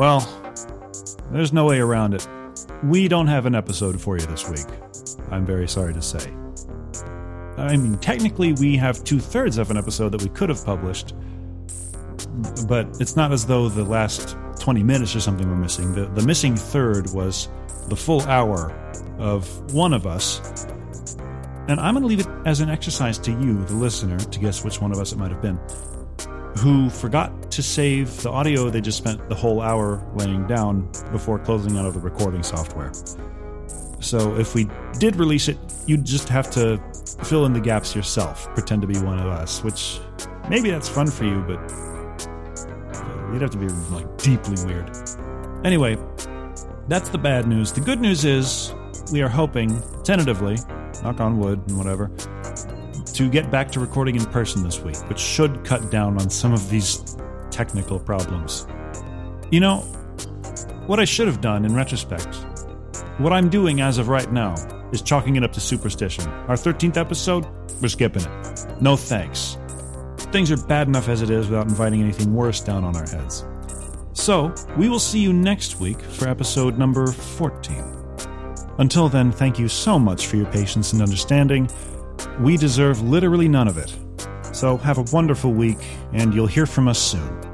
Well, there's no way around it. We don't have an episode for you this week. I'm very sorry to say. I mean, technically, we have two thirds of an episode that we could have published, but it's not as though the last 20 minutes or something were missing. The, the missing third was the full hour of one of us. And I'm going to leave it as an exercise to you, the listener, to guess which one of us it might have been, who forgot to save the audio they just spent the whole hour laying down before closing out of the recording software. So if we did release it, you'd just have to fill in the gaps yourself, pretend to be one of us, which maybe that's fun for you, but uh, you'd have to be like deeply weird. Anyway, that's the bad news. The good news is we are hoping, tentatively, knock on wood and whatever, to get back to recording in person this week, which should cut down on some of these technical problems. You know, what I should have done in retrospect, what I'm doing as of right now, is chalking it up to superstition. Our 13th episode, we're skipping it. No thanks. Things are bad enough as it is without inviting anything worse down on our heads. So, we will see you next week for episode number 14. Until then, thank you so much for your patience and understanding. We deserve literally none of it. So, have a wonderful week, and you'll hear from us soon.